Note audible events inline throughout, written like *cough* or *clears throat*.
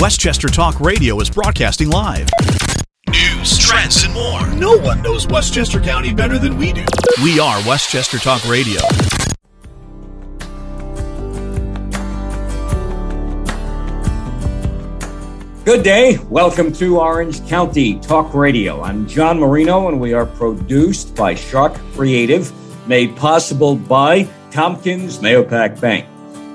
Westchester Talk Radio is broadcasting live. News, trends, and more. No one knows Westchester County better than we do. We are Westchester Talk Radio. Good day. Welcome to Orange County Talk Radio. I'm John Marino, and we are produced by Shark Creative, made possible by Tompkins Mahopac Bank.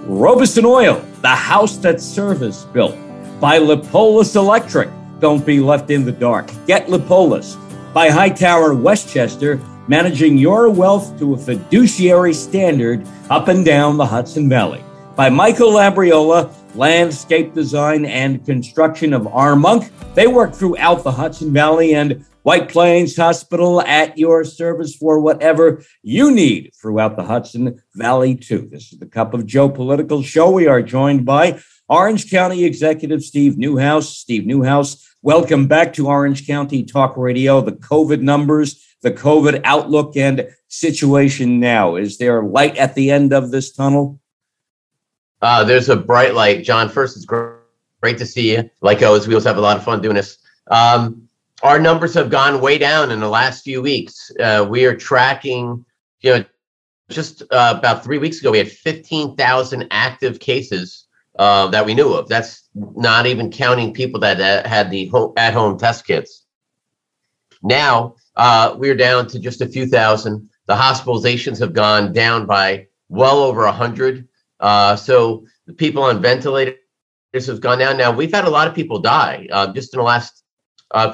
Robison Oil, the house that service built. By Lippolis Electric, don't be left in the dark. Get Lippolis. By Hightower Westchester, managing your wealth to a fiduciary standard up and down the Hudson Valley. By Michael Labriola, landscape design and construction of Armonk. They work throughout the Hudson Valley and White Plains Hospital at your service for whatever you need throughout the Hudson Valley, too. This is the Cup of Joe political show. We are joined by Orange County Executive Steve Neuhaus. Steve Neuhaus, welcome back to Orange County Talk Radio. The COVID numbers, the COVID outlook and situation now. Is there light at the end of this tunnel? Uh, there's a bright light. John, first, it's great, to see you. Like always, we always have a lot of fun doing this. Um, our numbers have gone way down in the last few weeks. Uh, we are tracking, you know, just uh, about three weeks ago, we had 15,000 active cases uh, that we knew of. That's not even counting people that uh, had the at home test kits. Now uh, we're down to just a few thousand. The hospitalizations have gone down by well over 100. Uh, so the people on ventilators have gone down. Now we've had a lot of people die. Uh, just in the last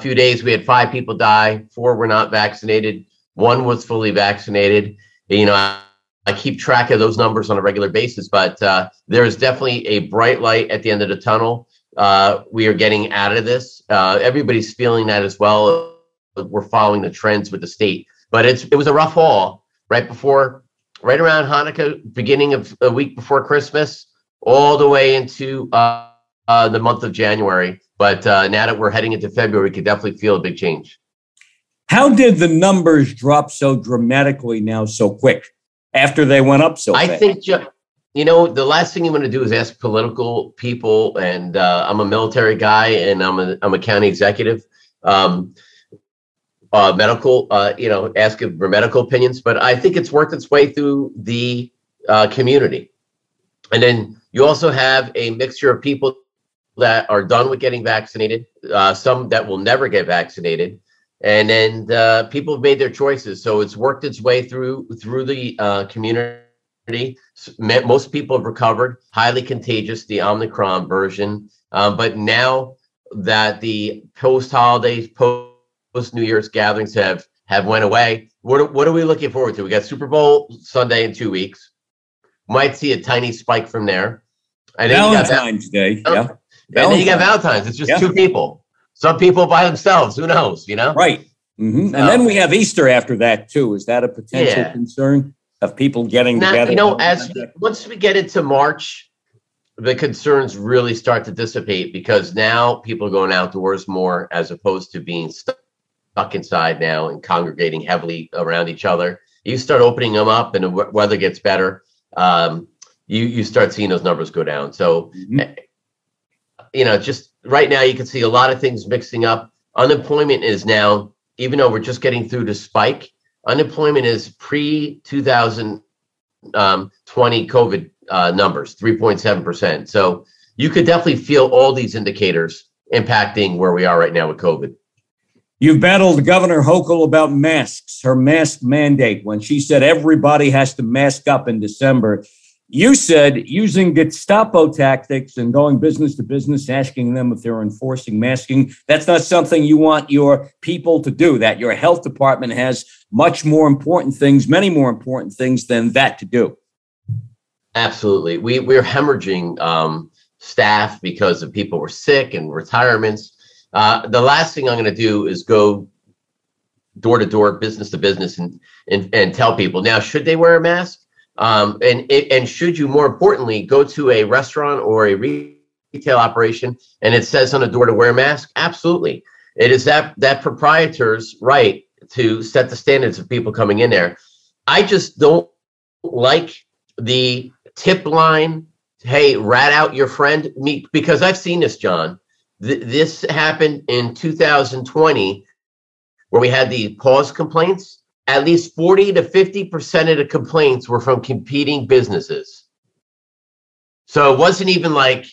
few days, we had five people die. Four were not vaccinated. One was fully vaccinated. You know, I, keep track of those numbers on a regular basis, but uh, there is definitely a bright light at the end of the tunnel. Uh, we are getting out of this. Uh, everybody's feeling that as well. We're following the trends with the state, but it's it was a rough haul right before right around Hanukkah, beginning of a week before Christmas, all the way into uh, uh, the month of January. But uh, now that we're heading into February, we can definitely feel a big change. How did the numbers drop so dramatically now so quick after they went up so I fast? think, you know, the last thing you want to do is ask political people, and uh, I'm a military guy and I'm a, I'm a county executive. Um, uh, medical, uh, you know, ask for medical opinions, but I think it's worked its way through the uh, community. And then you also have a mixture of people that are done with getting vaccinated, uh, some that will never get vaccinated, and then uh, people have made their choices. So it's worked its way through through the uh, community. Most people have recovered. Highly contagious, the Omicron version, um, but now that the post holidays, post New Year's gatherings have have went away. What what are we looking forward to? We got Super Bowl Sunday in two weeks. Might see a tiny spike from there. And Valentine's Day, yeah. And then you got Valentine's. It's just yeah. two people. Some people by themselves. Who knows? You know. Right. Mm-hmm. And then we have Easter after that too. Is that a potential yeah. concern of people getting now, together? You know, as once we get into March, the concerns really start to dissipate because now people are going outdoors more as opposed to being stuck stuck inside now and congregating heavily around each other. You start opening them up, and the weather gets better. Um, you you start seeing those numbers go down. So, mm-hmm. you know, just right now you can see a lot of things mixing up. Unemployment is now, even though we're just getting through the spike, unemployment is pre 2020 um, COVID uh, numbers, 3.7%. So you could definitely feel all these indicators impacting where we are right now with COVID. You've battled Governor Hochul about masks, her mask mandate, when she said everybody has to mask up in December. You said using Gestapo tactics and going business to business, asking them if they're enforcing masking, that's not something you want your people to do. That your health department has much more important things, many more important things than that to do. Absolutely. We, we're hemorrhaging um, staff because of people were sick and retirements uh, the last thing I'm going to do is go door to door, business to business, and, and and tell people now should they wear a mask, um, and and should you more importantly go to a restaurant or a retail operation and it says on the door to wear a mask? Absolutely, it is that that proprietor's right to set the standards of people coming in there. I just don't like the tip line hey, rat out your friend, me because I've seen this, John. Th- this happened in 2020 where we had the pause complaints. At least 40 to 50% of the complaints were from competing businesses. So it wasn't even like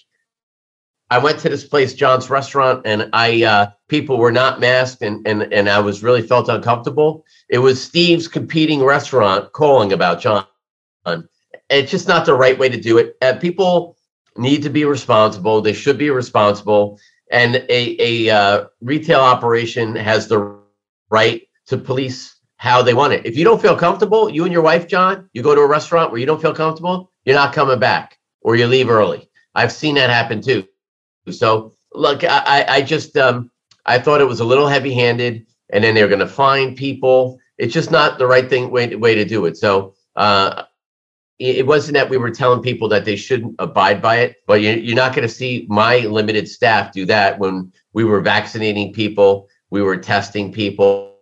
I went to this place, John's restaurant, and I uh, people were not masked, and and and I was really felt uncomfortable. It was Steve's competing restaurant calling about John. It's just not the right way to do it. Uh, people need to be responsible. They should be responsible, and a a uh, retail operation has the right to police how they want it. If you don't feel comfortable, you and your wife, John, you go to a restaurant where you don't feel comfortable, you're not coming back, or you leave early. I've seen that happen too. So look, I, I just um, I thought it was a little heavy-handed, and then they're going to find people. It's just not the right thing way way to do it. So uh, it wasn't that we were telling people that they shouldn't abide by it, but you're not going to see my limited staff do that when we were vaccinating people, we were testing people,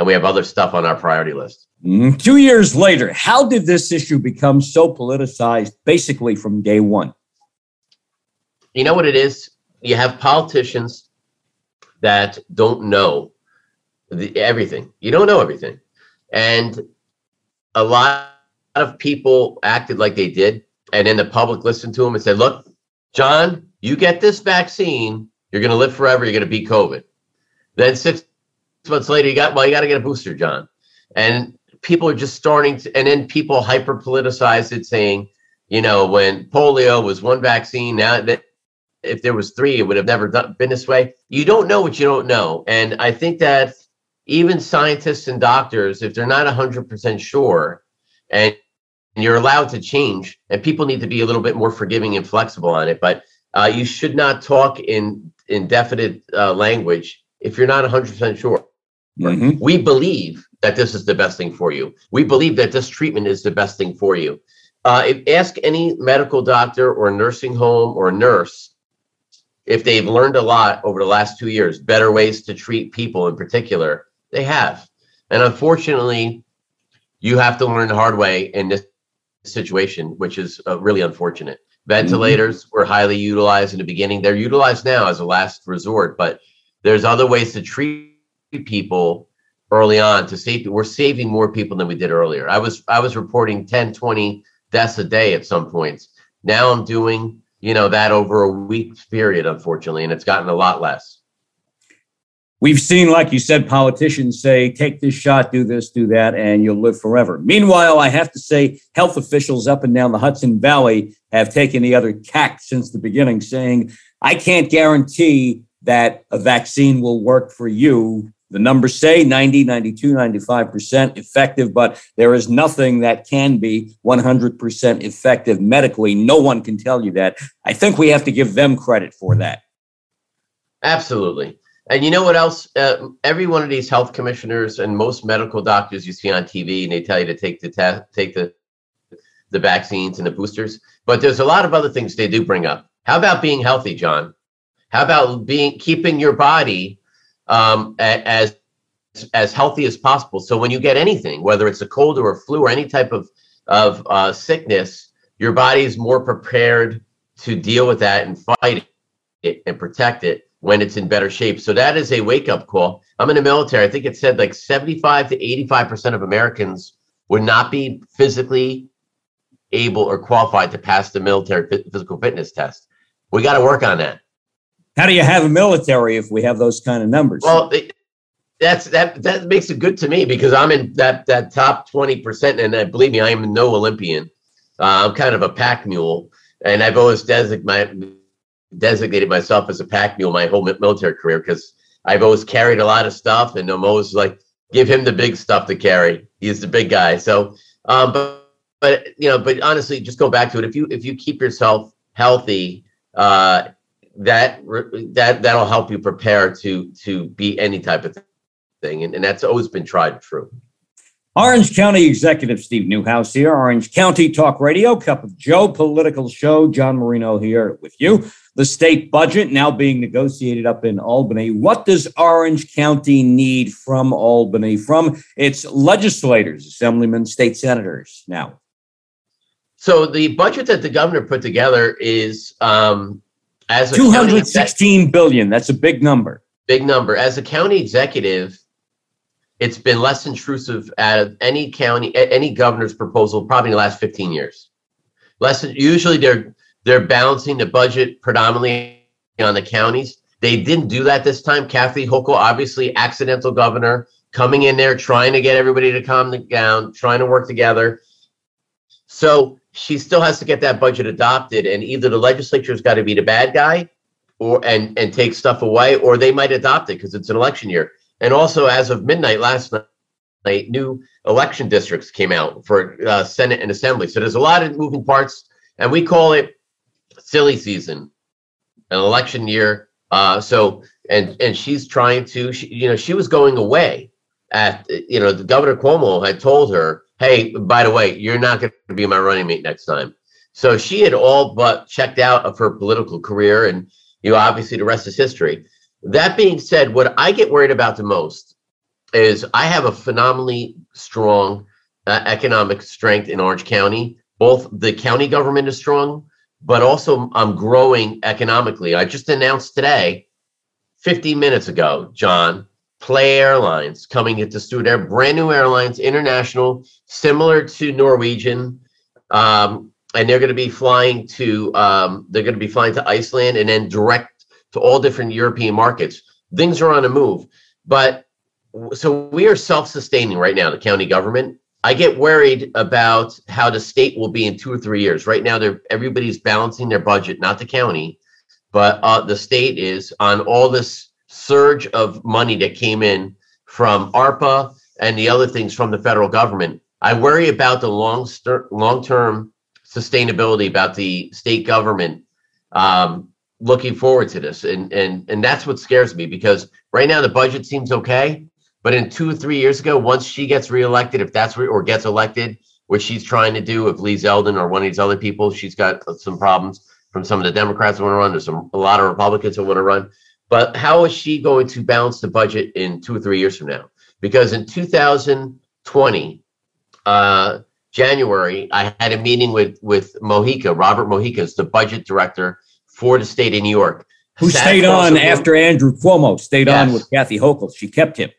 and we have other stuff on our priority list. Mm-hmm. Two years later, how did this issue become so politicized basically from day one? you know what it is? You have politicians that don't know the, everything. You don't know everything. And a lot of people acted like they did. And then the public listened to them and said, look, John, you get this vaccine, you're going to live forever. You're going to beat COVID. Then six months later, you got, well, you got to get a booster, John. And people are just starting to, and then people hyper politicize it saying, you know, when polio was one vaccine, now that if there was three, it would have never done, been this way. You don't know what you don't know. And I think that even scientists and doctors, if they're not 100% sure, and you're allowed to change, and people need to be a little bit more forgiving and flexible on it, but uh, you should not talk in indefinite uh, language if you're not 100% sure. Mm-hmm. We believe that this is the best thing for you. We believe that this treatment is the best thing for you. Uh, if, ask any medical doctor or nursing home or nurse if they've learned a lot over the last two years, better ways to treat people in particular, they have. And unfortunately, you have to learn the hard way in this situation, which is uh, really unfortunate. Ventilators mm-hmm. were highly utilized in the beginning. They're utilized now as a last resort, but there's other ways to treat people early on to save we're saving more people than we did earlier. I was I was reporting 10, 20 deaths a day at some points. Now I'm doing you know, that over a week period, unfortunately, and it's gotten a lot less. We've seen, like you said, politicians say, take this shot, do this, do that, and you'll live forever. Meanwhile, I have to say, health officials up and down the Hudson Valley have taken the other tack since the beginning, saying, I can't guarantee that a vaccine will work for you the numbers say 90, 92, 95% effective, but there is nothing that can be 100% effective medically. No one can tell you that. I think we have to give them credit for that. Absolutely. And you know what else? Uh, every one of these health commissioners and most medical doctors you see on TV, and they tell you to take the test, take the the vaccines and the boosters. But there's a lot of other things they do bring up. How about being healthy, John? How about being keeping your body um, as as healthy as possible. So when you get anything, whether it's a cold or a flu or any type of of uh, sickness, your body is more prepared to deal with that and fight it and protect it when it's in better shape. So that is a wake up call. I'm in the military. I think it said like 75 to 85 percent of Americans would not be physically able or qualified to pass the military physical fitness test. We got to work on that. How do you have a military if we have those kind of numbers? Well, that's that that makes it good to me because I'm in that that top twenty percent, and uh, believe me, I am no Olympian. Uh, I'm kind of a pack mule, and I've always designated my designated myself as a pack mule my whole military career because I've always carried a lot of stuff, and I'm always like, give him the big stuff to carry. He's the big guy. So, um, but but you know, but honestly, just go back to it. If you if you keep yourself healthy, uh, that that that'll help you prepare to to be any type of thing, and, and that's always been tried and true. Orange County Executive Steve Neuhaus here, Orange County Talk Radio, Cup of Joe political show. John Marino here with you. The state budget now being negotiated up in Albany. What does Orange County need from Albany, from its legislators, assemblymen, state senators now? So the budget that the governor put together is um, as a Two hundred sixteen billion. That's a big number. big number. As a county executive, it's been less intrusive out of any county, any governor's proposal probably in the last 15 years. Less usually they're they're balancing the budget predominantly on the counties. They didn't do that this time. Kathy Hochul, obviously accidental governor, coming in there trying to get everybody to calm down, trying to work together. So she still has to get that budget adopted, and either the legislature's got to be the bad guy, or and and take stuff away, or they might adopt it because it's an election year. And also, as of midnight last night, new election districts came out for uh, Senate and Assembly. So there's a lot of moving parts, and we call it silly season, an election year. Uh, so and and she's trying to, she, you know, she was going away at, you know, the Governor Cuomo had told her, hey, by the way, you're not going to be my running mate next time. So she had all but checked out of her political career, and you know, obviously the rest is history. That being said, what I get worried about the most is I have a phenomenally strong uh, economic strength in Orange County. Both the county government is strong, but also I'm growing economically. I just announced today, 15 minutes ago, John, Play Airlines coming into Stewart Air, brand new airlines, international, similar to Norwegian. Um, and they're going to be flying to um, they're going to be flying to Iceland and then direct to all different European markets. Things are on a move, but so we are self-sustaining right now. The county government. I get worried about how the state will be in two or three years. Right now, they're everybody's balancing their budget, not the county, but uh, the state is on all this surge of money that came in from ARPA and the other things from the federal government. I worry about the long long term sustainability about the state government um, looking forward to this, and and and that's what scares me because right now the budget seems okay, but in two or three years ago, once she gets reelected, if that's re- or gets elected, which she's trying to do, if Lee Zeldin or one of these other people, she's got some problems from some of the Democrats who want to run. There's some a lot of Republicans who want to run. But how is she going to balance the budget in two or three years from now? Because in 2020, uh, January, I had a meeting with with Mujica, Robert Mujica, is the budget director for the state of New York. Who Sat stayed on the room- after Andrew Cuomo stayed on with Kathy Hochul. She kept him.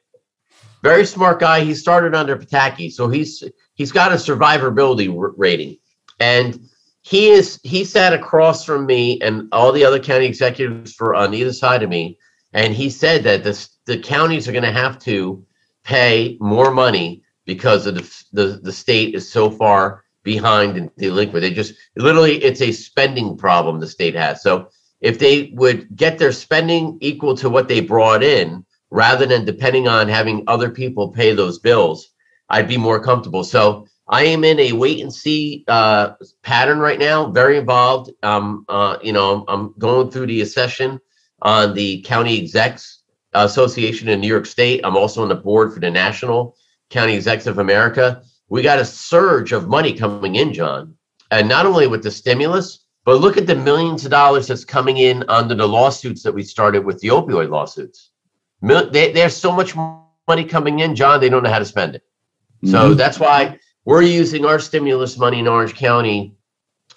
very smart guy. He started under Pataki, so he's he's got a survivability rating, and he is he sat across from me and all the other county executives were on either side of me, and he said that the the counties are going to have to pay more money because of the the, the state is so far behind and delinquent. They just literally it's a spending problem the state has. So if they would get their spending equal to what they brought in rather than depending on having other people pay those bills, I'd be more comfortable. So I am in a wait and see uh, pattern right now. Very involved. Um, uh, you know, I'm going through the session on the county execs association in New York State. I'm also on the board for the National County Execs of America. We got a surge of money coming in, John, and not only with the stimulus, but look at the millions of dollars that's coming in under the lawsuits that we started with the opioid lawsuits. Mil- they, there's so much money coming in, John. They don't know how to spend it. So Mhm. that's why we're using our stimulus money in Orange County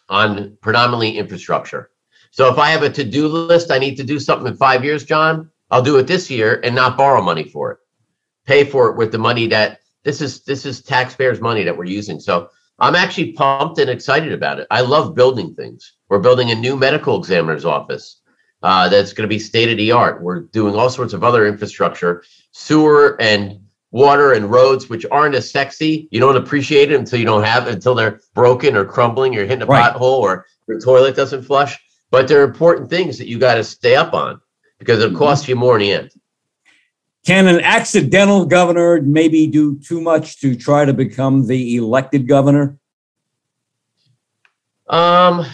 on predominantly infrastructure. So if I have a to-do list, I need to do something in five years, John, I'll do it this year and not borrow money for it. Pay for it with the money that this is this is taxpayers' money that we're using. So I'm actually pumped and excited about it. I love building things. We're building a new medical examiner's office uh, that's going to be state of the art. We're doing all sorts of other infrastructure, sewer and water and roads, which aren't as sexy. You don't appreciate it until you don't have it, until they're broken or crumbling. You're hitting a Right. pothole or your toilet doesn't flush. But they're important things that you got to stay up on because it'll cost you more in the end. Can an accidental governor maybe do too much to try to become the elected governor? Um,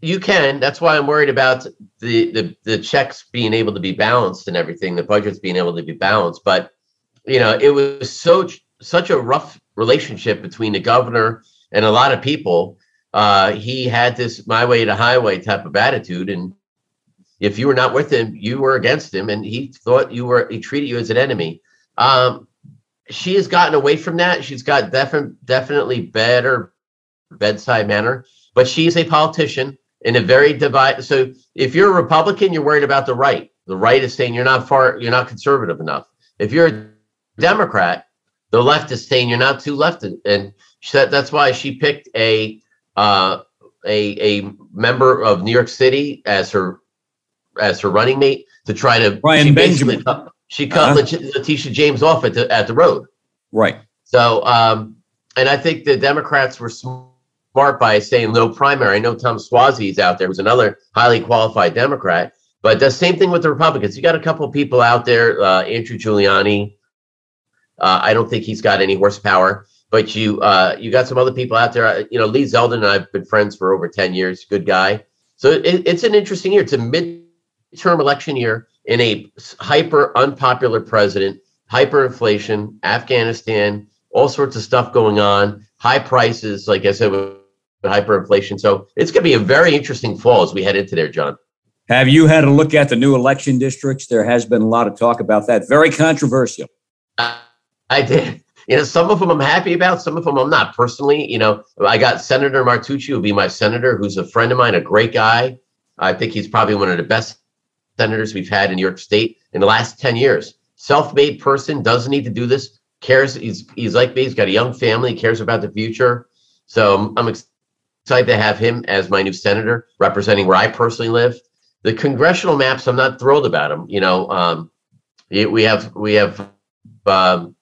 you can. That's why I'm worried about the the the checks being able to be balanced and everything. The budgets being able to be balanced. But you know, it was so such a rough relationship between the governor and a lot of people. Uh, he had this my way to highway type of attitude, and if you were not with him, you were against him, and he thought you were. He treated you as an enemy. Um, she has gotten away from that. She's got definitely definitely better bedside manner. but she's a politician in a very divide. So if you're a Republican, you're worried about the right. The right is saying you're not far, you're not conservative enough. If you're a Democrat, the left is saying you're not too left, and said that's why she picked a uh, a a member of New York City as her as her running mate to try to Brian Benjamin. Cut, she cut uh-huh. Letitia James off at the at the road. Right. So, um, and I think the Democrats were smart by saying no primary. I know Tom Suozzi is out there, who's another highly qualified Democrat. But the same thing with the Republicans. You got a couple of people out there, uh, Andrew Giuliani. Uh, I don't think he's got any horsepower, but you uh, you got some other people out there. You know, Lee Zeldin and I've been friends for over ten years. Good guy. So it, it's an interesting year. It's a midterm election year in a hyper unpopular president, hyperinflation, Afghanistan, all sorts of stuff going on, high prices. Like I said, with hyperinflation. So it's going to be a very interesting fall as we head into there, John. Have you had a look at the new election districts? There has been a lot of talk about that. Very controversial. Uh, I did. You know, some of them I'm happy about, some of them I'm not personally. You know, I got Senator Martucci, who'll be my senator, who's a friend of mine, a great guy. I think he's probably one of the best senators we've had in New York State in the last 10 years. Self-made person, doesn't need to do this, cares. He's he's like me, he's got a young family, cares about the future. So I'm, I'm excited to have him as my new senator representing where I personally live the congressional maps, I'm not thrilled about them. You know, um, we have we have um,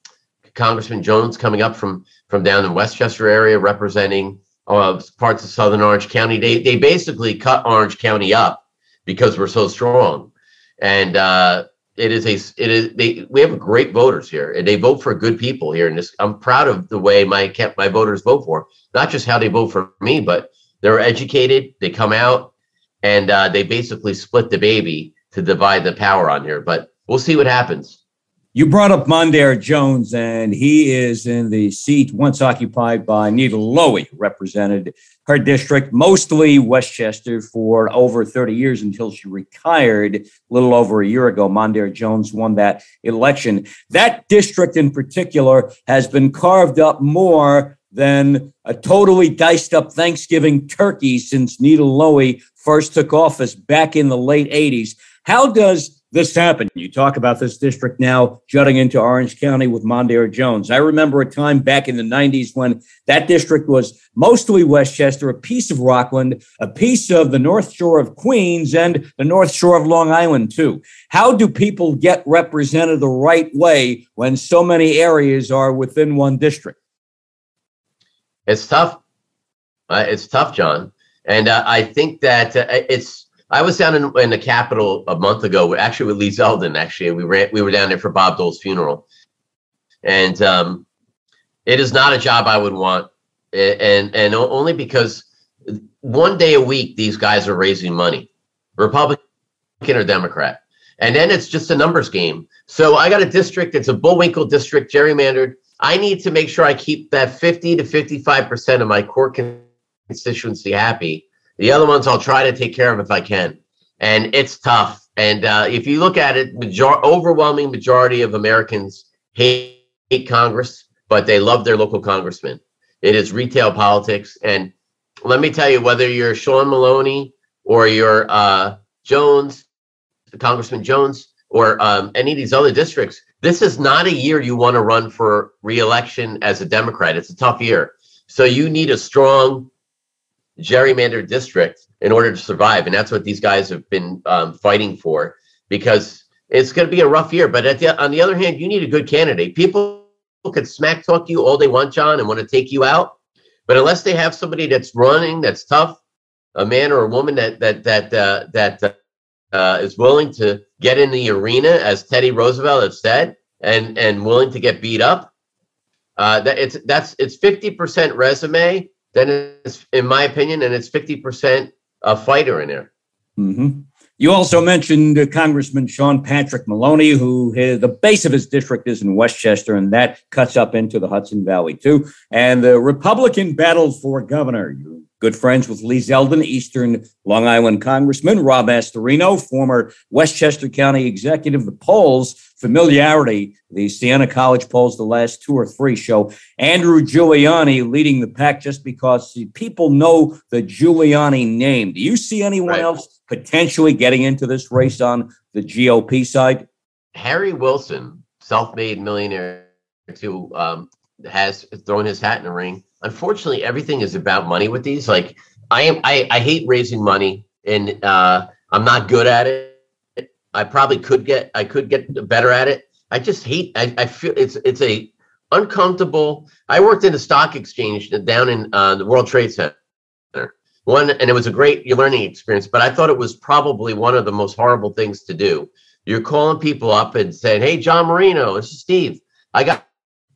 Congressman Jones coming up from from down in Westchester area representing uh, parts of Southern Orange County. They they basically cut Orange County up because we're so strong, and uh, it is a it is they we have great voters here, and they vote for good people here. And this, I'm proud of the way my my voters vote for, not just how they vote for me, but they're educated. They come out and uh, they basically split the baby to divide the power on here. But we'll see what happens. You brought up Mondaire Jones, and he is in the seat once occupied by Nita Lowey, represented her district, mostly Westchester, for over 30 years until she retired a little over a year ago. Mondaire Jones won that election. That district in particular has been carved up more than a totally diced up Thanksgiving turkey since Nita Lowey first took office back in the late 80s. How does this happen? You talk about this district now jutting into Orange County with Mondaire Jones. I remember a time back in the 90s when that district was mostly Westchester, a piece of Rockland, a piece of the North Shore of Queens, and the North Shore of Long Island, too. How do people get represented the right way when so many areas are within one district? It's tough. Uh, it's tough, John. And uh, I think that uh, it's. I was down in, in, the Capitol a month ago, actually with Lee Zeldin. Actually, we ran. We were down there for Bob Dole's funeral, and um, it is not a job I would want, and and only because one day a week these guys are raising money, Republican or Democrat, and then it's just a numbers game. So I got a district. It's a Bullwinkle district, gerrymandered. I need to make sure I keep that 50 to 55% of my core constituency happy. The other ones I'll try to take care of if I can. And it's tough. And uh, if you look at it, major- overwhelming majority of Americans hate, hate Congress, but they love their local congressman. It is retail politics. And let me tell you, whether you're Sean Maloney or you're uh, Jones, Congressman Jones, or um, any of these other districts, this is not a year you want to run for reelection as a Democrat. It's a tough year. So you need a strong gerrymandered district in order to survive. And that's what these guys have been um, fighting for because it's going to be a rough year. But the, on the other hand, you need a good candidate. People can smack talk you all they want, John, and want to take you out. But unless they have somebody that's running, that's tough, a man or a woman that that that uh, that uh, is willing to get in the arena, as Teddy Roosevelt has said, and and willing to get beat up, uh, that it's that's it's fifty percent resume then it's, in my opinion, and it's 50% a fighter in there. Mm-hmm. You also mentioned uh, Congressman Sean Patrick Maloney, who his, the base of his district is in Westchester, and that cuts up into the Hudson Valley too. And the Republican battle for governor. You good friends with Lee Zeldin, Eastern Long Island Congressman, Rob Astorino, former Westchester County executive. The polls, familiarity, the Siena College polls, the last two or three show Andrew Giuliani leading the pack just because people know the Giuliani name. Do you see anyone right. else potentially getting into this race on the GOP side? Harry Wilson, self made millionaire, who um, has thrown his hat in the ring. Unfortunately everything is about money with these. Like i am i, I hate raising money and uh, i'm not good at it. I probably could get i could get better at it. I just hate i, I feel it's it's a uncomfortable i worked in a stock exchange down in uh, the world trade center. One and it was a great learning experience but i thought it was probably one of the most horrible things to do. You're calling people up and saying hey john marino this is steve. I got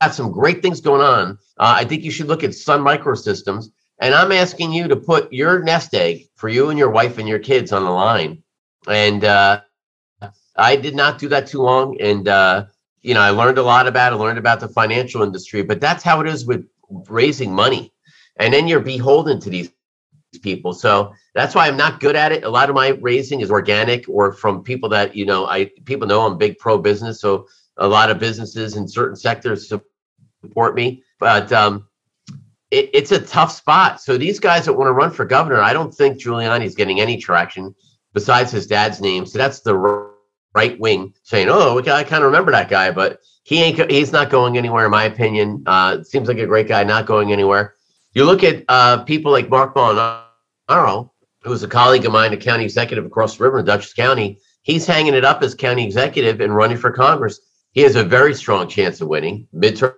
got some great things going on. Uh, I think you should look at Sun Microsystems. And I'm asking you to put your nest egg for you and your wife and your kids on the line. And uh, I did not do that too long. And, uh, you know, I learned a lot about it, learned about the financial industry, but that's how it is with raising money. And then you're beholden to these people. So that's why I'm not good at it. A lot of my raising is organic or from people that, you know, I people know I'm big pro business. So a lot of businesses in certain sectors support me. But um, it, it's a tough spot. So these guys that want to run for governor, I don't think Giuliani's getting any traction besides his dad's name. So that's the right wing saying, "Oh, I kind of remember that guy," but he ain't. He's not going anywhere, in my opinion. Uh, seems like a great guy, not going anywhere. You look at uh, people like Marc Molinaro, who's a colleague of mine, a county executive across the river in Dutchess County. He's hanging it up as county executive and running for Congress. He has a very strong chance of winning midterm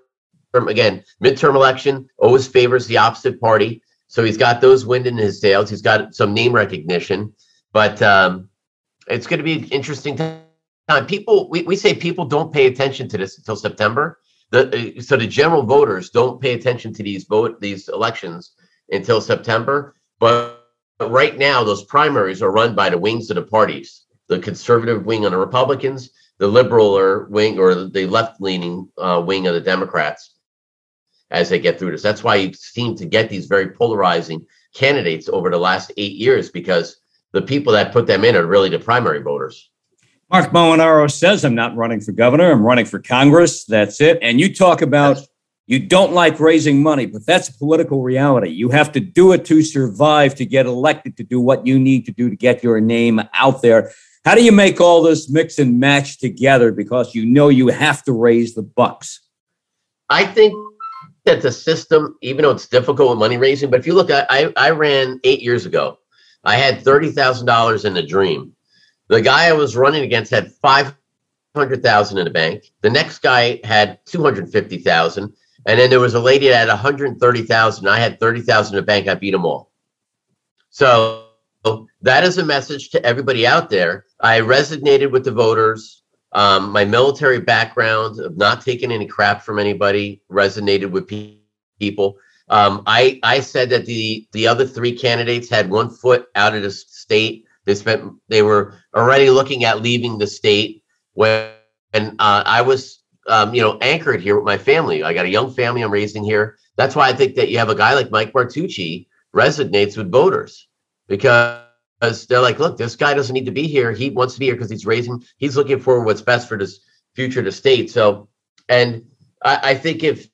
again, midterm election always favors the opposite party. So he's got those wind in his sails. He's got some name recognition, but um, it's going to be an interesting time. People, we, we say people don't pay attention to this until September. The, uh, so the general voters don't pay attention to these vote these elections until September. But right now, those primaries are run by the wings of the parties: the conservative wing on the Republicans, the liberal or wing or the left leaning uh, wing of the Democrats as they get through this. That's why you seem to get these very polarizing candidates over the last eight years because the people that put them in are really the primary voters. Marc Molinaro says, I'm not running for governor, I'm running for Congress. That's it. And you talk about you don't like raising money, but that's a political reality. You have to do it to survive, to get elected, to do what you need to do to get your name out there. How do you make all this mix and match together because you know you have to raise the bucks? I think that the system, even though it's difficult with money raising, but if you look, I I ran eight years ago. I had thirty thousand dollars in the dream. The guy I was running against had five hundred thousand in the bank. The next guy had two hundred fifty thousand, and then there was a lady that had one hundred thirty thousand. I had thirty thousand in the bank. I beat them all. So that is a message to everybody out there. I resonated with the voters. Um, my military background of not taking any crap from anybody resonated with pe- people. Um, I I said that the the other three candidates had one foot out of the state. They spent they were already looking at leaving the state when and uh, I was um, you know anchored here with my family. I got a young family I'm raising here. That's why I think that you have a guy like Mike Martucci resonates with voters because because they're like, look, this guy doesn't need to be here. He wants to be here because he's raising, he's looking for what's best for this future of the state. So, and I, I think if,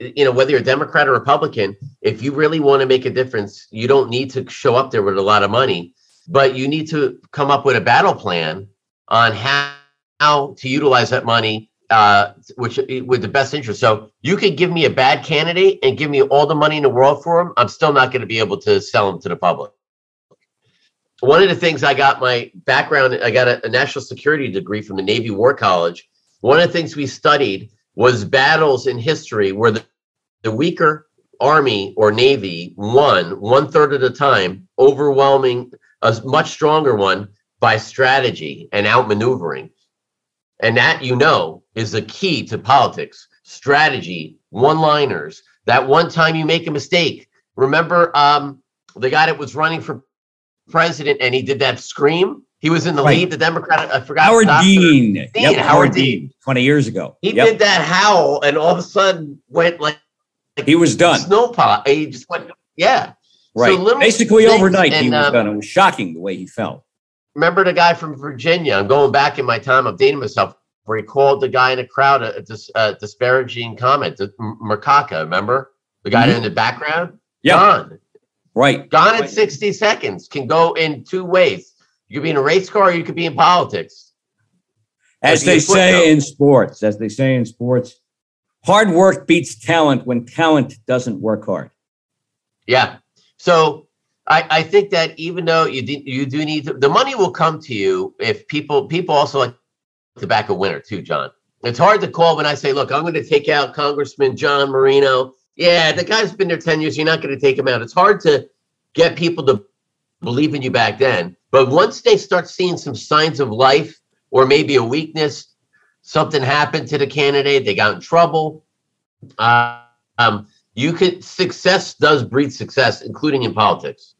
you know, whether you're a Democrat or Republican, if you really want to make a difference, you don't need to show up there with a lot of money, but you need to come up with a battle plan on how, how to utilize that money uh, which with the best interest. So you could give me a bad candidate and give me all the money in the world for him. I'm still not going to be able to sell him to the public one of the things I got my background, I got a, a, national security degree from the Navy War College. One of the things we studied was battles in history where the, the weaker army or navy won one third of the time, overwhelming a much stronger one by strategy and outmaneuvering. And that, you know, is the key to politics strategy, one liners. That one time you make a mistake. Remember um, the guy that was running for president and he did that scream. He was in the right. lead, the Democrat. I forgot. Howard Dean. Dean. Yep, Howard, Howard Dean. Dean. Twenty years ago. He yep. did that howl, and all of a sudden went like, like he was done. Snowpot. He just went. Yeah. Right. So Basically things, overnight he was um, done. It was shocking the way he felt. remember the guy from Virginia? I'm going back in my time. I'm dating myself. Where he called the guy in a crowd a, a dis, a disparaging comment. The, remember the guy Mhm. in the background? Yeah. Gone. Right. Gone in Right. 60 seconds. Can go in two ways. You could be in a race car, or you could be in politics. As they say them. in sports, as they say in sports, hard work beats talent when talent doesn't work hard. Yeah. So I, I think that even though you do, you do need to, the money will come to you if people people also like to back a winner too, John. It's hard to call when I say, look, I'm going to take out Congressman John Marino. Yeah, the guy's been there 10 years. You're not going to take him out. It's hard to get people to believe in you back then. But once they start seeing some signs of life or maybe a weakness, something happened to the candidate, they got in trouble. Uh, um, you could success does breed success, including in politics.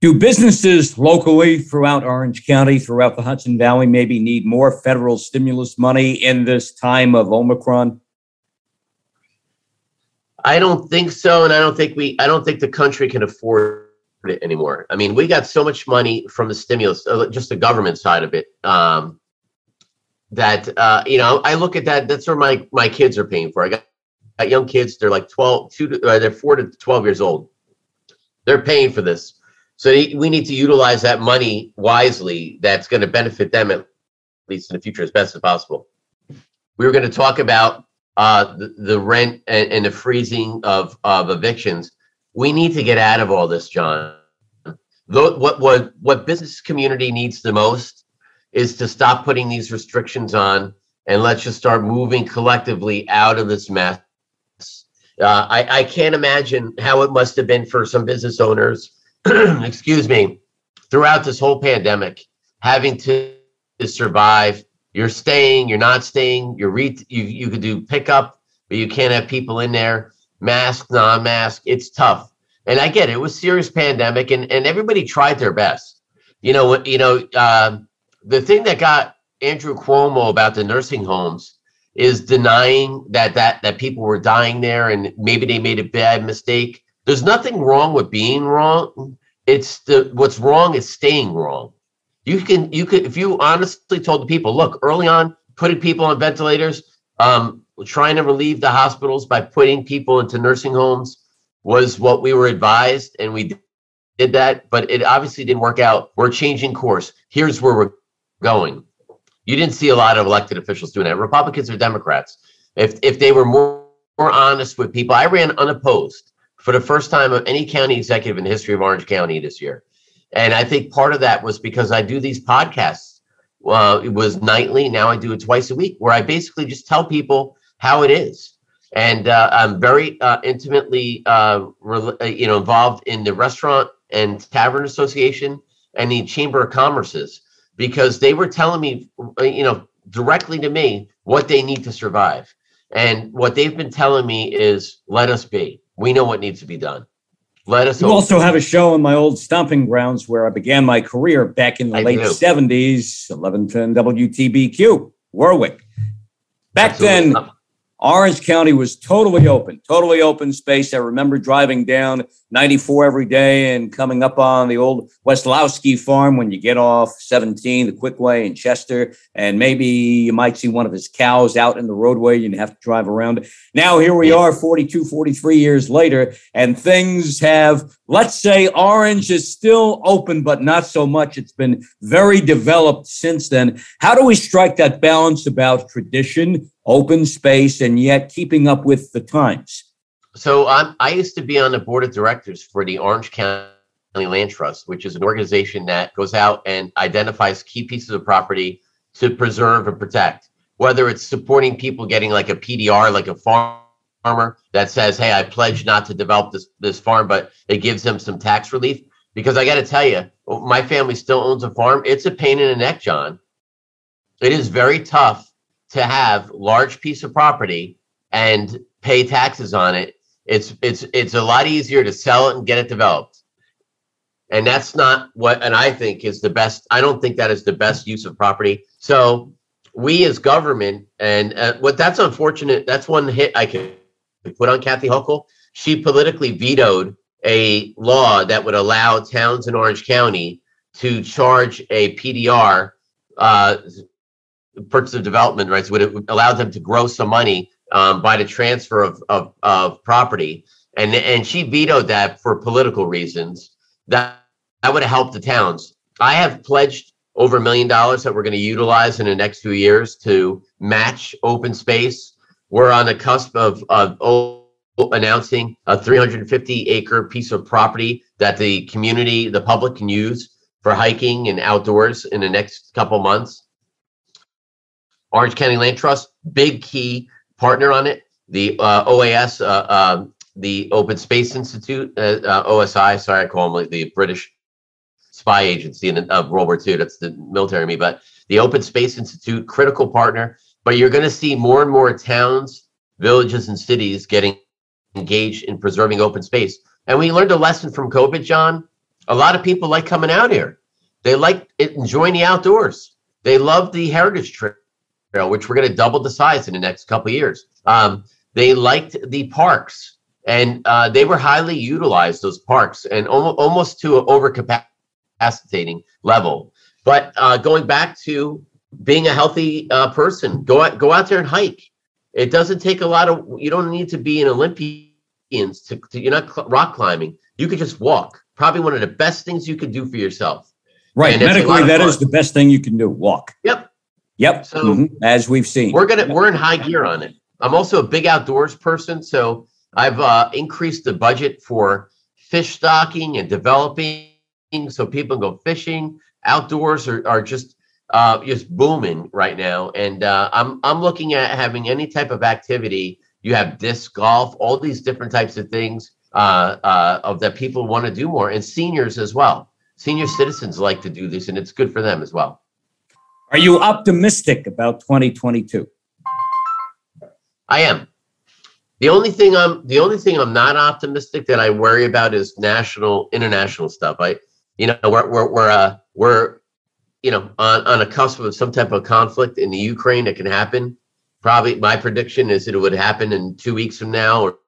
Do businesses locally throughout Orange County, throughout the Hudson Valley, maybe need more federal stimulus money in this time of Omicron? I don't think so, and I don't think we. I don't think the country can afford it anymore. I mean, we got so much money from the stimulus, uh, just the government side of it. Um, that uh, you know, I look at that. That's where my my kids are paying for. I got, got young kids. They're like 12, two to, uh, they're four to twelve years old. They're paying for this, so we need to utilize that money wisely. That's going to benefit them at least in the future as best as possible. We were going to talk about uh, the, the rent and, and the freezing of, of evictions. We need to get out of all this, John. What, what, what business community needs the most is to stop putting these restrictions on and let's just start moving collectively out of this mess. Uh, I, I can't imagine how it must have been for some business owners, *clears throat* excuse me, throughout this whole pandemic, having to, to survive you're staying, you're not staying, you're re- you you could do pickup, but you can't have people in there, mask, non-mask. It's tough. And I get it. It was serious pandemic and, and everybody tried their best. You know you know, um, the thing that got Andrew Cuomo about the nursing homes is denying that that that people were dying there and maybe they made a bad mistake. There's nothing wrong with being wrong. It's the what's wrong is staying wrong. You can you could if you honestly told the people, look, early on, putting people on ventilators, um, trying to relieve the hospitals by putting people into nursing homes was what we were advised, and we did that, but it obviously didn't work out. We're changing course. Here's where we're going. You didn't see a lot of elected officials doing that. Republicans or Democrats. If if they were more, more honest with people, I ran unopposed for the first time of any county executive in the history of Orange County this year. And I think part of that was because I do these podcasts. Well, it was nightly. Now I do it twice a week, where I basically just tell people how it is. And uh, I'm very uh, intimately, uh, rel- uh, you know, involved in the restaurant and tavern association and the chamber of commerces because they were telling me, uh, you know, directly to me what they need to survive. And what they've been telling me is, let us be. We know what needs to be done. Let us. You also have a show in my old stomping grounds where I began my career back in the I late do. 70s, 1110 WTBQ, Warwick. Back then, Absolutely. Orange County was totally open, totally open space. I remember driving down 94 every day and coming up on the old Westlowski farm when you get off 17, the Quickway in Chester, and maybe you might see one of his cows out in the roadway. You'd have to drive around. Now here we are 42, 43 years later, and things have, let's say, Orange is still open, but not so much. It's been very developed since then. How do we strike that balance about tradition, open space, and yet keeping up with the times? So I'm, I used to be on the board of directors for the Orange County Land Trust, which is an organization that goes out and identifies key pieces of property to preserve and protect. Whether it's supporting people getting like a PDR, like a farm farmer that says, "Hey, I pledge not to develop this this farm," but it gives them some tax relief. Because I got to tell you, my family still owns a farm. It's a pain in the neck, John. It is very tough to have large piece of property and pay taxes on it it's it's it's a lot easier to sell it and get it developed. And that's not what and i think is the best i don't think that is the best use of property. So we as government and uh, what that's unfortunate that's one hit i could put on kathy Hochul she politically vetoed a law that would allow towns in Orange County to charge a PDR, uh, purchase of development rights, would it allow them to grow some money um, by the transfer of, of, of property. And, and she vetoed that for political reasons. That, that would have helped the towns. I have pledged over a million dollars that we're going to utilize in the next few years to match open space. We're on the cusp of, of announcing a 350 acre piece of property that the community, the public can use for hiking and outdoors in the next couple months. Orange County Land Trust, big key partner on it. The uh, OAS, uh, uh, the Open Space Institute, uh, uh, OSI, sorry, I call them like the British spy agency in, of World War II. That's the military me, but the Open Space Institute, critical partner. But you're going to see more and more towns, villages, and cities getting engaged in preserving open space. And we learned a lesson from COVID, John. A lot of people like coming out here. They like enjoying the outdoors. They love the heritage trail, which we're going to double the size in the next couple years. Um, they liked the parks, and uh, they were highly utilized those parks, and almost, almost to an overcapacitating level. But uh, going back to being a healthy uh, person, go out, go out there and hike. It doesn't take a lot of. You don't need to be an Olympian to, to you're not cl- rock climbing. You could just walk. Probably one of the best things you could do for yourself. Right. Medically, that is the best thing you can do. Walk. Yep. Yep. So mm-hmm. as we've seen, we're gonna we're in high gear on it. I'm also a big outdoors person, so I've uh, increased the budget for fish stocking and developing, so people can go fishing. Outdoors are, are just uh, just booming right now, and uh, I'm I'm looking at having any type of activity. You have disc golf, all these different types of things uh, uh, of that people want to do more, and seniors as well. Senior citizens like to do this, and it's good for them as well. Are you optimistic about 2022? I am. The only thing I'm the only thing I'm not optimistic that I worry about is national international stuff. I you know we're we're we're uh, we're you know on on a cusp of some type of conflict in the Ukraine that can happen. Probably my prediction is that it would happen in two weeks from now or,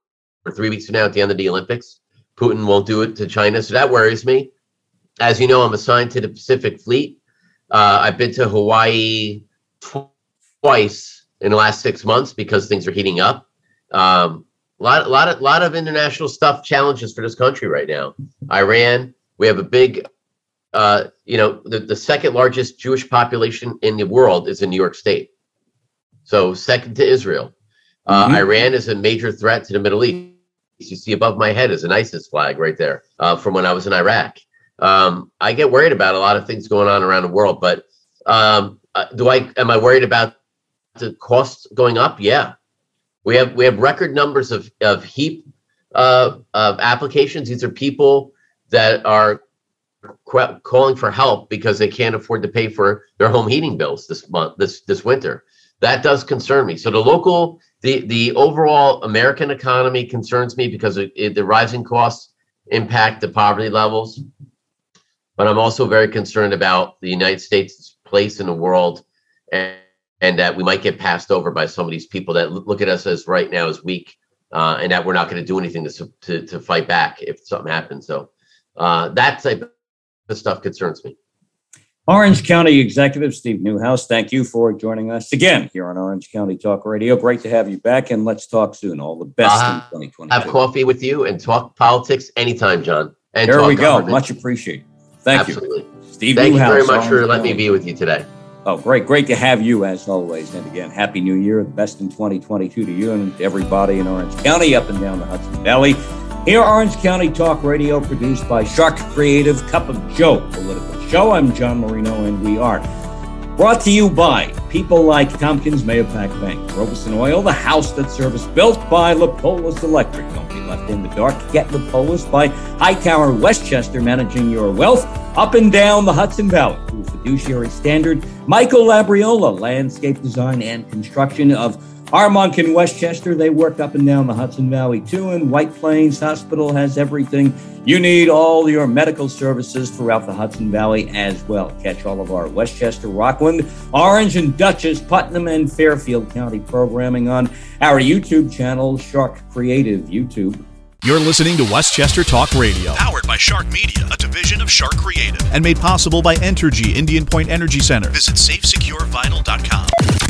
or three weeks from now at the end of the Olympics. Putin won't do it to China, so that worries me. As you know, I'm assigned to the Pacific Fleet. Uh, I've been to Hawaii tw- twice in the last six months because things are heating up. Um, a lot, a lot of, lot of international stuff challenges for this country right now. Iran, we have a big, uh, you know, the, the second largest Jewish population in the world is in New York State. So second to Israel. Uh, mm-hmm. Iran is a major threat to the Middle East. You see above my head is an ISIS flag right there uh, from when I was in Iraq. Um, I get worried about a lot of things going on around the world, but um, uh, do I am I worried about the costs going up? Yeah, we have we have record numbers of of heap uh, of applications. These are people that are qu- calling for help because they can't afford to pay for their home heating bills this month this this winter. That does concern me. So the local the the overall American economy concerns me because it, the rising costs impact the poverty levels. But I'm also very concerned about the United States' place in the world and, and that we might get passed over by some of these people that look at us as right now as weak uh, and that we're not going to do anything to, to, to fight back if something happens. So uh, that type of stuff concerns me. Orange County Executive Steve Neuhaus, thank you for joining us again here on Orange County Talk Radio. Great to have you back, and let's talk soon. All the best uh, in 2020. Have coffee with you and talk politics anytime, John. And there we go. Government. Much appreciated. Thank Absolutely. you. Steve Thank Neuhaus, you very much for letting me be with you today. Oh, great. Great to have you as always. And again, Happy New Year. The best in 2022 to you and everybody in Orange County, up and down the Hudson Valley. Here, Orange County Talk Radio, produced by Shark Creative, Cup of Joe Political Show. I'm John Marino, and we are brought to you by people like Tompkins Mahopac Bank, Robison Oil, the house that service built by Lippolis Electric. Don't be left in the dark. Get Lippolis by Hightower Westchester, managing your wealth up and down the Hudson Valley through fiduciary standard. Michael Labriola, landscape design and construction of Armonk in Westchester, they work up and down the Hudson Valley too. And White Plains Hospital has everything you need, all your medical services throughout the Hudson Valley as well. Catch all of our Westchester, Rockland, Orange, and Dutchess, Putnam, and Fairfield County programming on our YouTube channel, Shark Creative YouTube. You're listening to Westchester Talk Radio, powered by Shark Media, a division of Shark Creative, and made possible by Entergy Indian Point Energy Center. Visit safesecurevital.com.